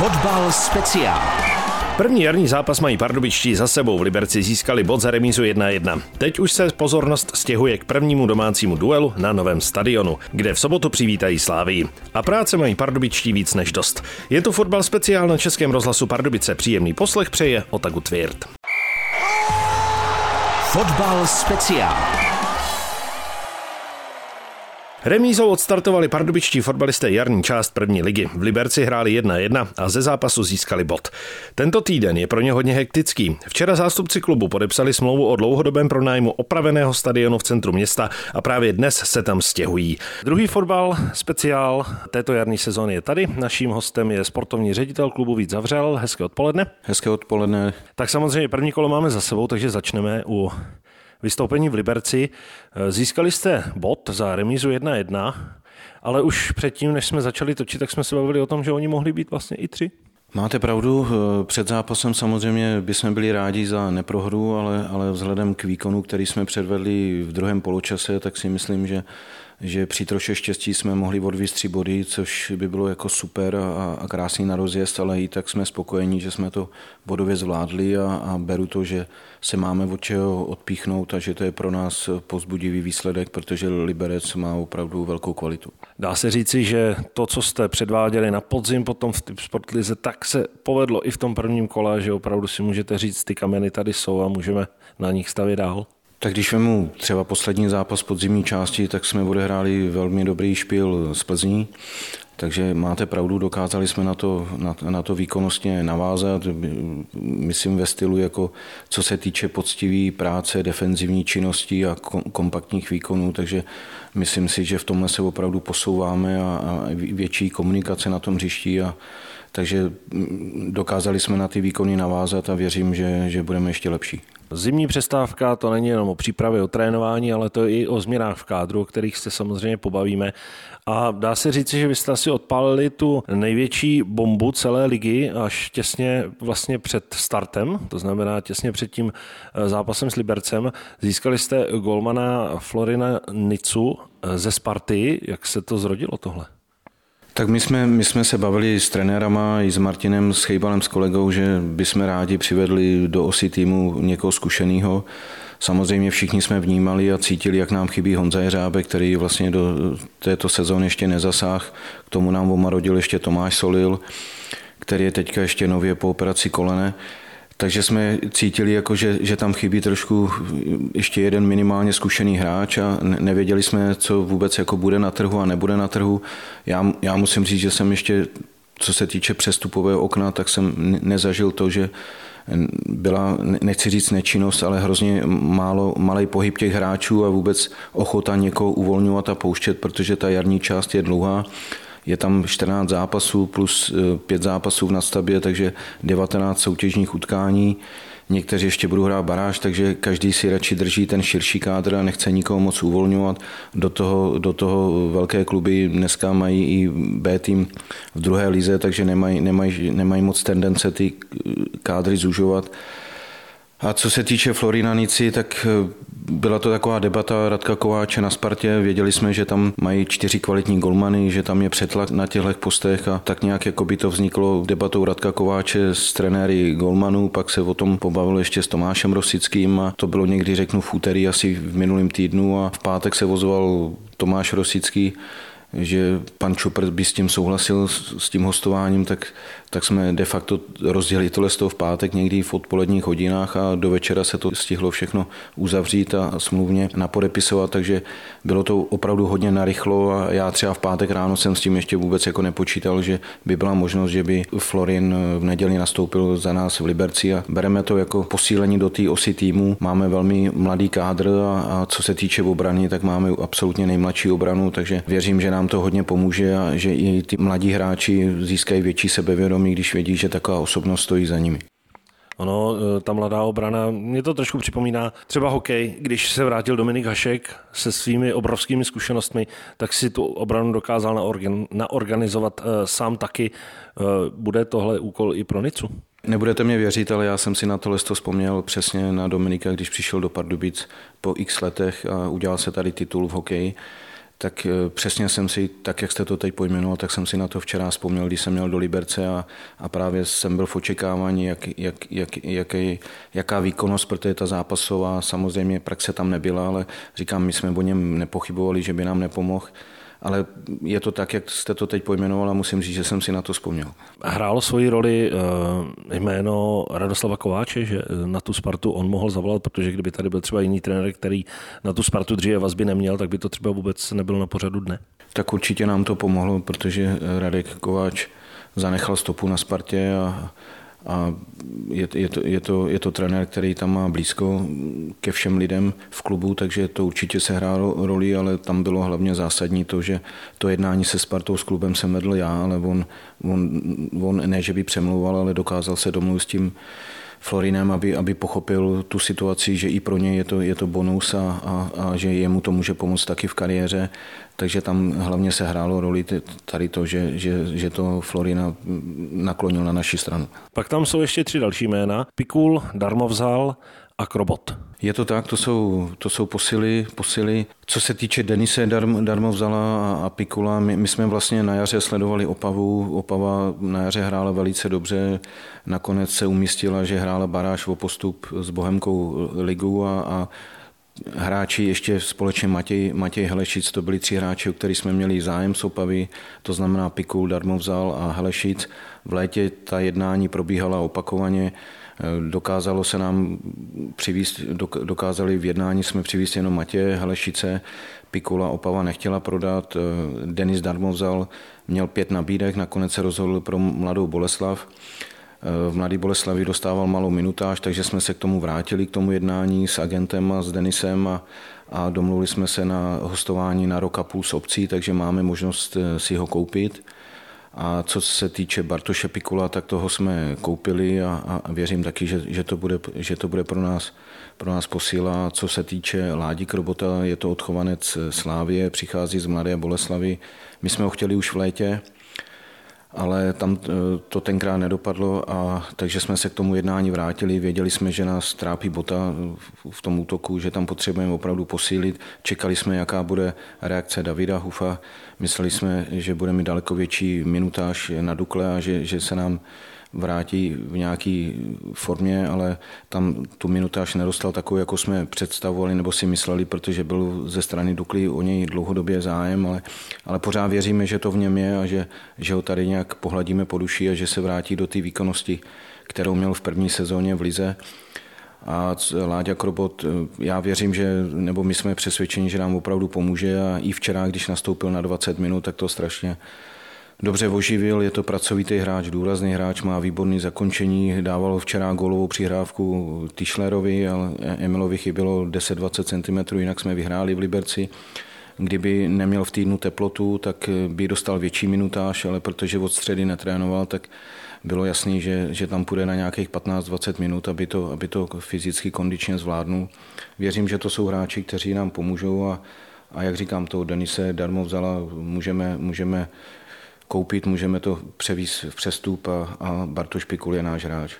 Fotbal speciál. První jarní zápas mají pardubičtí za sebou. V Liberci získali bod za remízu 1-1. Teď už se pozornost stěhuje k prvnímu domácímu duelu na novém stadionu, kde v sobotu přivítají Slávii. A práce mají pardubičtí víc než dost. Je to fotbal speciál na Českém rozhlasu Pardubice. Příjemný poslech přeje Otagu Tvěrt. Fotbal speciál. Remízou odstartovali pardubičtí fotbalisté jarní část první ligy. V Liberci hráli 1-1 a ze zápasu získali bod. Tento týden je pro ně hodně hektický. Včera zástupci klubu podepsali smlouvu o dlouhodobém pronájmu opraveného stadionu v centru města a právě dnes se tam stěhují. Druhý fotbal speciál této jarní sezóny je tady. Naším hostem je sportovní ředitel klubu Vít Zavřel. Hezké odpoledne. Hezké odpoledne. Tak samozřejmě první kolo máme za sebou, takže začneme u vystoupení v Liberci. Získali jste bod za remízu 1-1, ale už předtím, než jsme začali točit, tak jsme se bavili o tom, že oni mohli být vlastně i tři. Máte pravdu, před zápasem samozřejmě bychom byli rádi za neprohru, ale, ale vzhledem k výkonu, který jsme předvedli v druhém poločase, tak si myslím, že že při troše štěstí jsme mohli odvízt tři body, což by bylo jako super a, a krásný na rozjezd, ale i tak jsme spokojení, že jsme to bodově zvládli a, a beru to, že se máme od čeho odpíchnout a že to je pro nás pozbudivý výsledek, protože Liberec má opravdu velkou kvalitu. Dá se říci, že to, co jste předváděli na podzim potom v Sportlize, tak se povedlo i v tom prvním kole, že opravdu si můžete říct, ty kameny tady jsou a můžeme na nich stavět dál. Tak když vemu třeba poslední zápas podzimní části, tak jsme odehráli velmi dobrý špil z Plzní, takže máte pravdu, dokázali jsme na to, na, na to výkonnostně navázat, myslím ve stylu, jako co se týče poctivé práce, defenzivní činnosti a kompaktních výkonů, takže myslím si, že v tomhle se opravdu posouváme a, a větší komunikace na tom hřišti a takže dokázali jsme na ty výkony navázat a věřím, že, že budeme ještě lepší. Zimní přestávka to není jenom o přípravě, o trénování, ale to je i o změnách v kádru, o kterých se samozřejmě pobavíme. A dá se říct, že vy jste asi odpálili tu největší bombu celé ligy až těsně vlastně před startem, to znamená těsně před tím eh, zápasem s Libercem. Získali jste golmana Florina Nicu eh, ze Sparty. Jak se to zrodilo tohle? Tak my jsme, my jsme se bavili s trenérama i s Martinem, s Chejbalem, s kolegou, že bychom rádi přivedli do osy týmu někoho zkušeného. Samozřejmě všichni jsme vnímali a cítili, jak nám chybí Honza Jeřábek, který vlastně do této sezóny ještě nezasáh. K tomu nám omarodil ještě Tomáš Solil, který je teďka ještě nově po operaci kolene. Takže jsme cítili, jako že, že tam chybí trošku ještě jeden minimálně zkušený hráč a nevěděli jsme, co vůbec jako bude na trhu a nebude na trhu. Já, já musím říct, že jsem ještě, co se týče přestupového okna, tak jsem nezažil to, že byla, nechci říct nečinnost, ale hrozně málo, malý pohyb těch hráčů a vůbec ochota někoho uvolňovat a pouštět, protože ta jarní část je dlouhá je tam 14 zápasů plus 5 eh, zápasů v nastavbě, takže 19 soutěžních utkání. Někteří ještě budou hrát baráž, takže každý si radši drží ten širší kádr a nechce nikoho moc uvolňovat. Do toho, do toho velké kluby dneska mají i B tým v druhé lize, takže nemají, nemají, nemají moc tendence ty kádry zužovat. A co se týče Florinanici, tak eh, byla to taková debata Radka Kováče na Spartě. Věděli jsme, že tam mají čtyři kvalitní golmany, že tam je přetlak na těchto postech a tak nějak jako by to vzniklo debatou Radka Kováče s trenéry golmanů, pak se o tom pobavil ještě s Tomášem Rosickým a to bylo někdy řeknu v úterý asi v minulém týdnu a v pátek se vozoval Tomáš Rosický že pan Čupr by s tím souhlasil, s tím hostováním, tak, tak jsme de facto rozdělili tohle z toho v pátek někdy v odpoledních hodinách a do večera se to stihlo všechno uzavřít a smluvně napodepisovat, takže bylo to opravdu hodně narychlo a já třeba v pátek ráno jsem s tím ještě vůbec jako nepočítal, že by byla možnost, že by Florin v neděli nastoupil za nás v Liberci a bereme to jako posílení do té osy týmu. Máme velmi mladý kádr a, a co se týče obrany, tak máme absolutně nejmladší obranu, takže věřím, že nám to hodně pomůže a že i ty mladí hráči získají větší sebevědomí, když vědí, že taková osobnost stojí za nimi. Ono, e, ta mladá obrana, mě to trošku připomíná třeba hokej, když se vrátil Dominik Hašek se svými obrovskými zkušenostmi, tak si tu obranu dokázal naorgan, naorganizovat e, sám taky. E, bude tohle úkol i pro Nicu? Nebudete mě věřit, ale já jsem si na tohle vzpomněl přesně na Dominika, když přišel do Pardubic po x letech a udělal se tady titul v hokeji tak eh, přesně jsem si, tak jak jste to teď pojmenoval, tak jsem si na to včera vzpomněl, když jsem měl do Liberce a, a právě jsem byl v očekávání, jak, jak, jak, jaký, jaká výkonnost, protože ta zápasová samozřejmě praxe tam nebyla, ale říkám, my jsme o něm nepochybovali, že by nám nepomohl ale je to tak, jak jste to teď pojmenoval a musím říct, že jsem si na to vzpomněl. Hrálo svoji roli eh, jméno Radoslava Kováče, že na tu Spartu on mohl zavolat, protože kdyby tady byl třeba jiný trenér, který na tu Spartu dříve vazby neměl, tak by to třeba vůbec nebylo na pořadu dne. Tak určitě nám to pomohlo, protože Radek Kováč zanechal stopu na Spartě a a je, je, to, je, to, je to trenér, který tam má blízko ke všem lidem v klubu, takže to určitě se hrálo roli, ale tam bylo hlavně zásadní to, že to jednání se Spartou s klubem jsem vedl já, ale on, on, on ne, že by přemlouval, ale dokázal se domluvit s tím Florinem, aby, aby pochopil tu situaci, že i pro něj je to, je to bonus a, a, a že jemu to může pomoct taky v kariéře. Takže tam hlavně se hrálo roli tady to, že, že, že to Florina naklonil na naši stranu. Pak tam jsou ještě tři další jména. Pikul, Darmovzal, Akrobot. Je to tak, to jsou, to jsou posily, posily. Co se týče Denise Darm, Darmovzala a, a Pikula, my, my, jsme vlastně na jaře sledovali Opavu. Opava na jaře hrála velice dobře. Nakonec se umístila, že hrála baráž o postup s Bohemkou ligu a, a hráči ještě společně Matěj, Matěj Helešic, to byli tři hráči, o kterých jsme měli zájem z Opavy, to znamená Pikul, Darmovzal a Helešic. V létě ta jednání probíhala opakovaně. Dokázalo se nám přivíst, dokázali v jednání jsme přivíst jenom Matěje Halešice, Pikula Opava nechtěla prodat, Denis Darmovzal měl pět nabídek, nakonec se rozhodl pro mladou Boleslav. V Mladý Boleslavi dostával malou minutáž, takže jsme se k tomu vrátili, k tomu jednání s agentem a s Denisem a, a domluvili jsme se na hostování na rok a půl s obcí, takže máme možnost eh, si ho koupit. A co se týče Bartoše Pikula, tak toho jsme koupili a, a věřím taky, že, že, to bude, že to bude pro nás, pro nás posíla. Co se týče Ládi Krobota, je to odchovanec Slávě, přichází z Mladé Boleslavy. My jsme ho chtěli už v létě, ale tam eh, to tenkrát nedopadlo a takže jsme se k tomu jednání vrátili. Věděli jsme, že nás trápí bota v tom útoku, že tam potřebujeme opravdu posílit. Čekali jsme, jaká bude reakce Davida Hufa. Mysleli jsme, že bude mít daleko větší minutáž na Dukle a že, že se nám vrátí v nějaké formě, ale tam tu minutáž nedostal takovou, jako jsme představovali nebo si mysleli, protože byl ze strany Dukly o něj dlouhodobě zájem, ale, ale pořád věříme, že to v něm je a že, že ho tady nějak pohladíme po duši a že se vrátí do té výkonnosti, kterou měl v první sezóně v Lize. A Láďa Krobot, já věřím, že, nebo my jsme přesvědčeni, že nám opravdu pomůže a i včera, když nastoupil na 20 minut, tak to strašně dobře oživil, je to pracovitý hráč, důrazný hráč, má výborný zakončení, dával včera gólovou přihrávku Tischlerovi, ale Emilovi chybělo 10-20 cm, jinak jsme vyhráli v Liberci. Kdyby neměl v týdnu teplotu, tak by dostal větší minutáž, ale protože od středy netrénoval, tak bylo jasný, že, že tam půjde na nějakých 15-20 minut, aby to, aby to fyzicky kondičně zvládnul. Věřím, že to jsou hráči, kteří nám pomůžou a, a jak říkám, to Denise darmo vzala, můžeme, můžeme koupit, můžeme to převíst v přestup a, a Bartoš Pikul je náš hráč.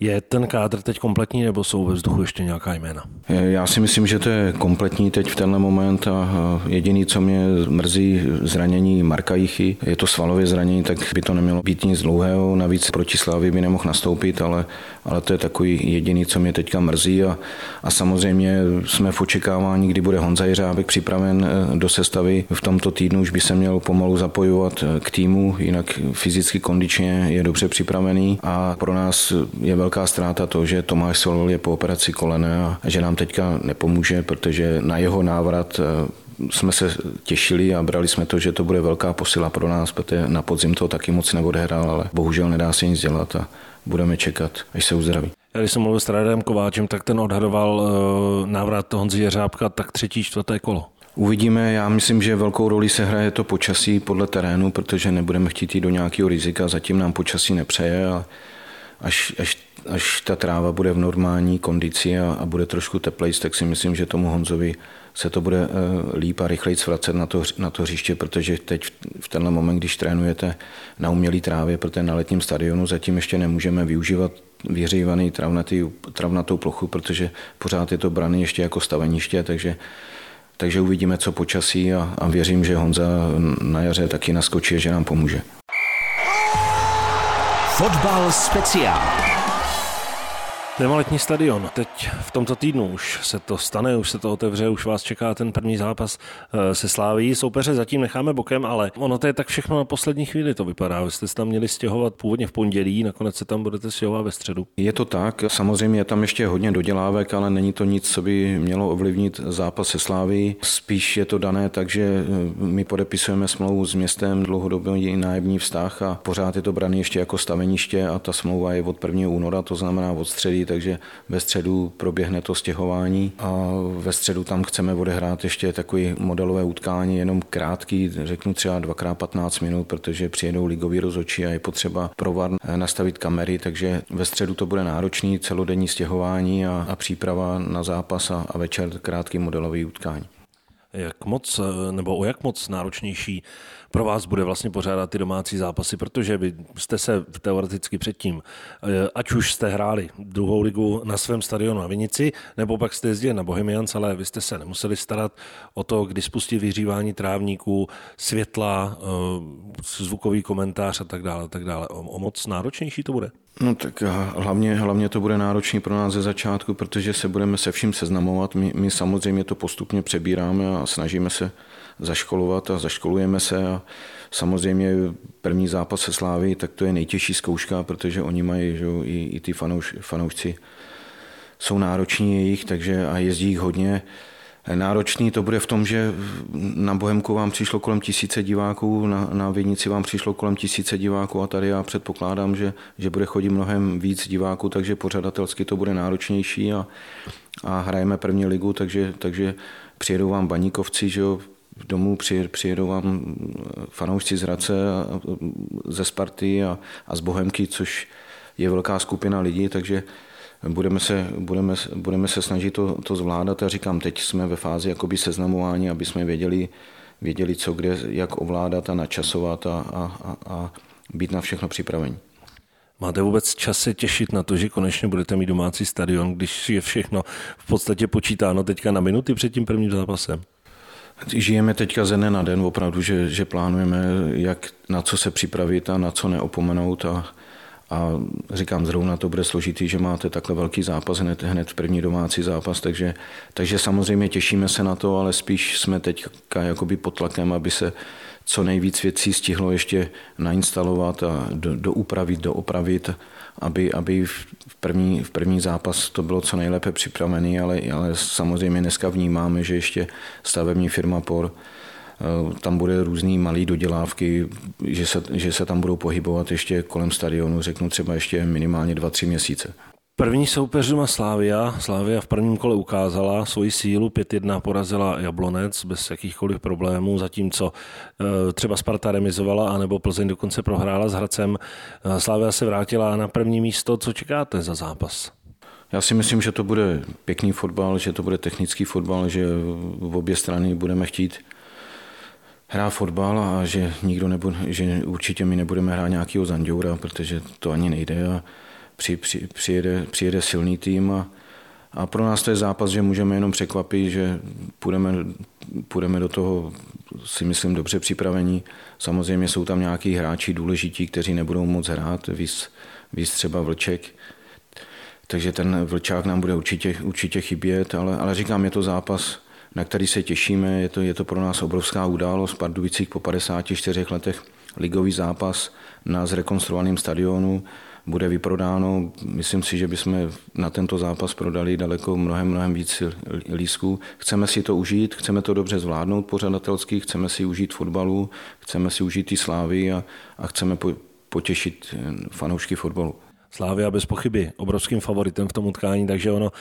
Je ten kádr teď kompletní nebo jsou ve vzduchu ještě nějaká jména? Já si myslím, že to je kompletní teď v tenhle moment a jediný, co mě mrzí, zranění Marka Jichy. Je to svalově zranění, tak by to nemělo být nic dlouhého. Navíc proti Slávy by nemohl nastoupit, ale, ale to je takový jediný, co mě teďka mrzí. A, a samozřejmě jsme v očekávání, kdy bude Honza Jiřábek připraven eh, do sestavy. V tomto týdnu už by se měl pomalu zapojovat k týmu, jinak fyzicky kondičně je dobře připravený a pro nás je velká ztráta to, že Tomáš Solol je po operaci kolene a že nám teďka nepomůže, protože na jeho návrat eh, jsme se těšili a brali jsme to, že to bude velká posila pro nás, protože na podzim to taky moc neodehrál, ale bohužel nedá se nic dělat a budeme čekat, až se uzdraví. Když jsem mluvil s Radem Kováčem, tak ten odhadoval eh, návrat Honzi Jeřábka tak třetí, čtvrté kolo. Uvidíme, já myslím, že velkou roli se hraje to počasí podle terénu, protože nebudeme chtít jít do nějakého rizika, zatím nám počasí nepřeje, ale až, až, až ta tráva bude v normální kondici a, a bude trošku teplejc, tak si myslím, že tomu Honzovi se to bude eh, líp a rychleji vracet na to, na to hřiště, protože teď v tenhle moment, když trénujete na umělý trávě, protože na letním stadionu zatím ještě nemůžeme využívat vyhřívaný travnatý, travnatou plochu, protože pořád je to brany ještě jako staveniště, takže takže uvidíme, co počasí a, a věřím, že Honza na jaře taky naskočí, že nám pomůže. Fotbal speciál. Téma letní stadion. Teď v tomto týdnu už se to stane, už se to otevře, už vás čeká ten první zápas eh, se Sláví. Soupeře zatím necháme bokem, ale ono to je tak všechno na poslední chvíli to vypadá. Vy jste se tam měli stěhovat původně v pondělí, nakonec se tam budete stěhovat ve středu. Je to tak, samozřejmě je tam ještě hodně dodělávek, ale není to nic, co by mělo ovlivnit zápas se Sláví. Spíš je to dané tak, že eh, my podepisujeme smlouvu s městem dlouhodobý nájemní vztah a pořád je to brané ještě jako staveniště a ta smlouva je od 1. února, to znamená od středy takže ve středu proběhne to stěhování a ve středu tam chceme odehrát ještě takový modelové utkání, jenom krátký, řeknu třeba dvakrát 15 minut, protože přijedou ligoví rozhodčí a je potřeba pro VAR nastavit kamery, takže ve středu to bude náročný celodenní stěhování a, a příprava na zápas a, a večer krátký modelový utkání. Jak moc, nebo o jak moc náročnější pro vás bude vlastně pořádat ty domácí zápasy, protože vy jste se teoreticky předtím, eh, ať už jste hráli druhou ligu na svém stadionu na Vinici, nebo pak jste jezdili na Bohemians, ale vy jste se nemuseli starat o to, kdy spustit vyhřívání trávníků, světla, eh, zvukový komentář a tak dále. A tak dále. O moc náročnější to bude? No tak hlavně, hlavně to bude náročný pro nás ze začátku, protože se budeme se vším seznamovat. My, my samozřejmě to postupně přebíráme a snažíme se zaškolovat a zaškolujeme se a samozřejmě první zápas se Slávy, tak to je nejtěžší zkouška, protože oni mají, že i, i ty fanouš, fanoušci jsou nároční jejich, takže a jezdí jich hodně. Náročný. To bude v tom, že na Bohemku vám přišlo kolem tisíce diváků, na, na Vědnici vám přišlo kolem tisíce diváků a tady já předpokládám, že, že bude chodit mnohem víc diváků, takže pořadatelsky to bude náročnější a, a hrajeme první ligu, takže, takže přijedou vám baníkovci, že jo, v domu přijedou vám fanoušci z Hradce, ze Sparty a, a z Bohemky, což je velká skupina lidí, takže budeme se, budeme, budeme se snažit to, to zvládat a říkám, teď jsme ve fázi jakoby seznamování, aby jsme věděli, věděli co kde, jak ovládat a načasovat a, a, a, a být na všechno připraveni. Máte vůbec čas se těšit na to, že konečně budete mít domácí stadion, když je všechno v podstatě počítáno teďka na minuty před tím prvním zápasem? Žijeme teďka ze dne na den, opravdu, že, že plánujeme, jak na co se připravit a na co neopomenout a, a říkám, zrovna to bude složitý, že máte takhle velký zápas hned, hned první domácí zápas, takže, takže samozřejmě těšíme se na to, ale spíš jsme teď jakoby pod tlakem, aby se co nejvíc věcí stihlo ještě nainstalovat a do, doupravit, doopravit, aby, aby v, první, v první zápas to bylo co nejlépe připravený, ale, ale samozřejmě dneska vnímáme, že ještě stavební firma POR tam bude různý malý dodělávky, že se, že se tam budou pohybovat ještě kolem stadionu, řeknu třeba ještě minimálně 2-3 měsíce. První soupeř doma Slávia. Slávia v prvním kole ukázala svoji sílu, 5-1 porazila Jablonec bez jakýchkoliv problémů, zatímco eh, třeba Sparta remizovala, anebo Plzeň dokonce prohrála s Hradcem. Eh, Slávia se vrátila na první místo. Co čekáte za zápas? Já si myslím, že to bude pěkný fotbal, že to bude technický fotbal, že v obě strany budeme chtít hrát fotbal a že nikdo nebude, že určitě my nebudeme hrát nějakého Zanděura, protože to ani nejde a při, při, přijede, přijede silný tým a, a pro nás to je zápas, že můžeme jenom překvapit, že půjdeme, půjdeme do toho, si myslím, dobře připravení. Samozřejmě jsou tam nějaký hráči důležití, kteří nebudou moc hrát, víc, víc třeba Vlček, takže ten Vlčák nám bude určitě, určitě chybět, ale, ale říkám, je to zápas, na který se těšíme, je to, je to pro nás obrovská událost. Pardubicích po 54 letech ligový zápas na zrekonstruovaném stadionu bude vyprodáno. Myslím si, že bychom na tento zápas prodali daleko mnohem, mnohem víc lísků. Chceme si to užít, chceme to dobře zvládnout pořadatelsky, chceme si užít fotbalu, chceme si užít ty slávy a, a chceme potěšit fanoušky fotbalu. Slávia bez pochyby obrovským favoritem v tom utkání, takže ono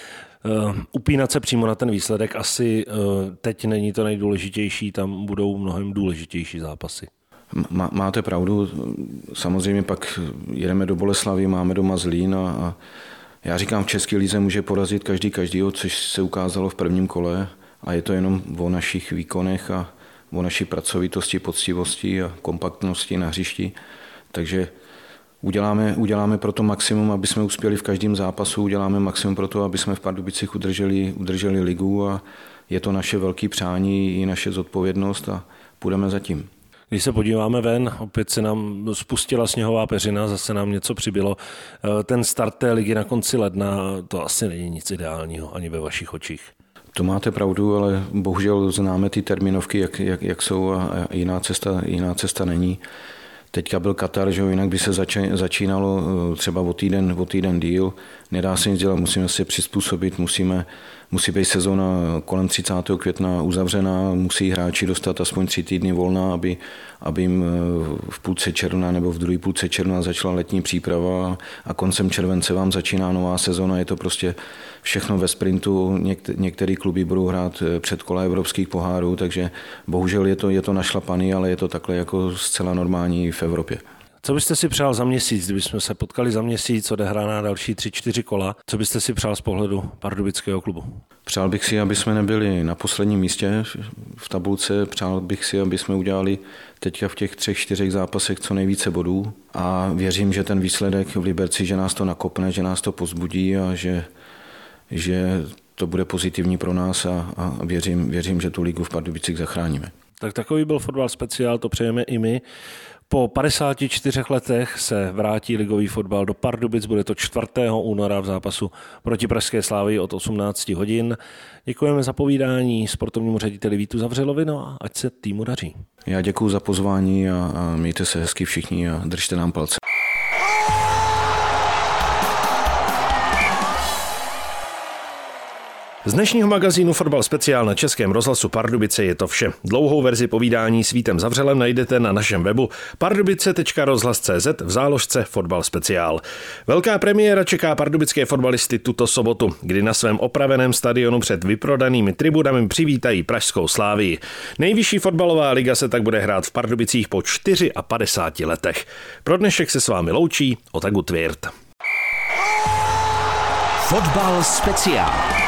uh, upínat se přímo na ten výsledek asi uh, teď není to nejdůležitější, tam budou mnohem důležitější zápasy. Máte pravdu, samozřejmě pak jedeme do Boleslavy, máme doma Zlín a, a já říkám, v České lize může porazit každý každýho, což se ukázalo v prvním kole a je to jenom o našich výkonech a o naší pracovitosti, poctivosti a kompaktnosti na hřišti. Takže uděláme, uděláme pro to maximum, aby jsme uspěli v každém zápasu, uděláme maximum pro to, aby jsme v Pardubicích udrželi, udrželi ligu a je to naše velké přání i naše zodpovědnost a půjdeme za tím. Když se podíváme ven, opět se nám spustila sněhová peřina, zase nám něco přibylo. Eh, ten start té ligy na konci ledna, to asi není nic ideálního ani ve vašich očích. To máte pravdu, ale bohužel známe ty terminovky, jak, jak, jak jsou a jiná cesta, jiná cesta není. Teďka byl Katar, že jinak by se začínalo eh, třeba o týden, o týden díl. Nedá se nic dělat, musíme se přizpůsobit, musíme, musí být sezona kolem 30. května uzavřená, musí hráči dostat aspoň tři týdny volna, aby, aby jim eh, v půlce června nebo v druhé půlce června začala letní příprava a koncem července vám začíná nová sezona. Je to prostě všechno ve sprintu. Některé kluby budou hrát eh, před kola evropských pohárů, takže bohužel je to, je to našlapaný, ale je to takhle jako zcela normální v Evropě. Co byste si přál za měsíc, kdybychom se potkali za měsíc, odehraná další tři, čtyři kola? Co byste si přál z pohledu pardubického klubu? Přál bych si, aby jsme nebyli na posledním místě v tabulce. Přál bych si, aby jsme udělali teďka v těch třech, čtyřech zápasech co nejvíce bodů. A věřím, že ten výsledek v Liberci, že nás to nakopne, že nás to pozbudí a že, že to bude pozitivní pro nás a, a věřím, věřím, že tu ligu v Pardubicích zachráníme. Tak takový byl fotbal speciál, to přejeme i my. Po 54 letech se vrátí ligový fotbal do Pardubic, bude to 4. února v zápasu proti Pražské slávy od 18 hodin. Děkujeme za povídání sportovnímu řediteli Vítu Zavřelovi, no a ať se týmu daří. Já děkuji za pozvání a, mějte se hezky všichni a držte nám palce. Z dnešního magazínu Fotbal speciál na Českém rozhlasu Pardubice je to vše. Dlouhou verzi povídání s Vítem Zavřelem najdete na našem webu pardubice.rozhlas.cz v záložce Fotbal speciál. Velká premiéra čeká pardubické fotbalisty tuto sobotu, kdy na svém opraveném stadionu před vyprodanými tribunami přivítají Pražskou slávii. Nejvyšší fotbalová liga se tak bude hrát v Pardubicích po 54 letech. Pro dnešek se s vámi loučí Otagu Tvirt. Fotbal speciál.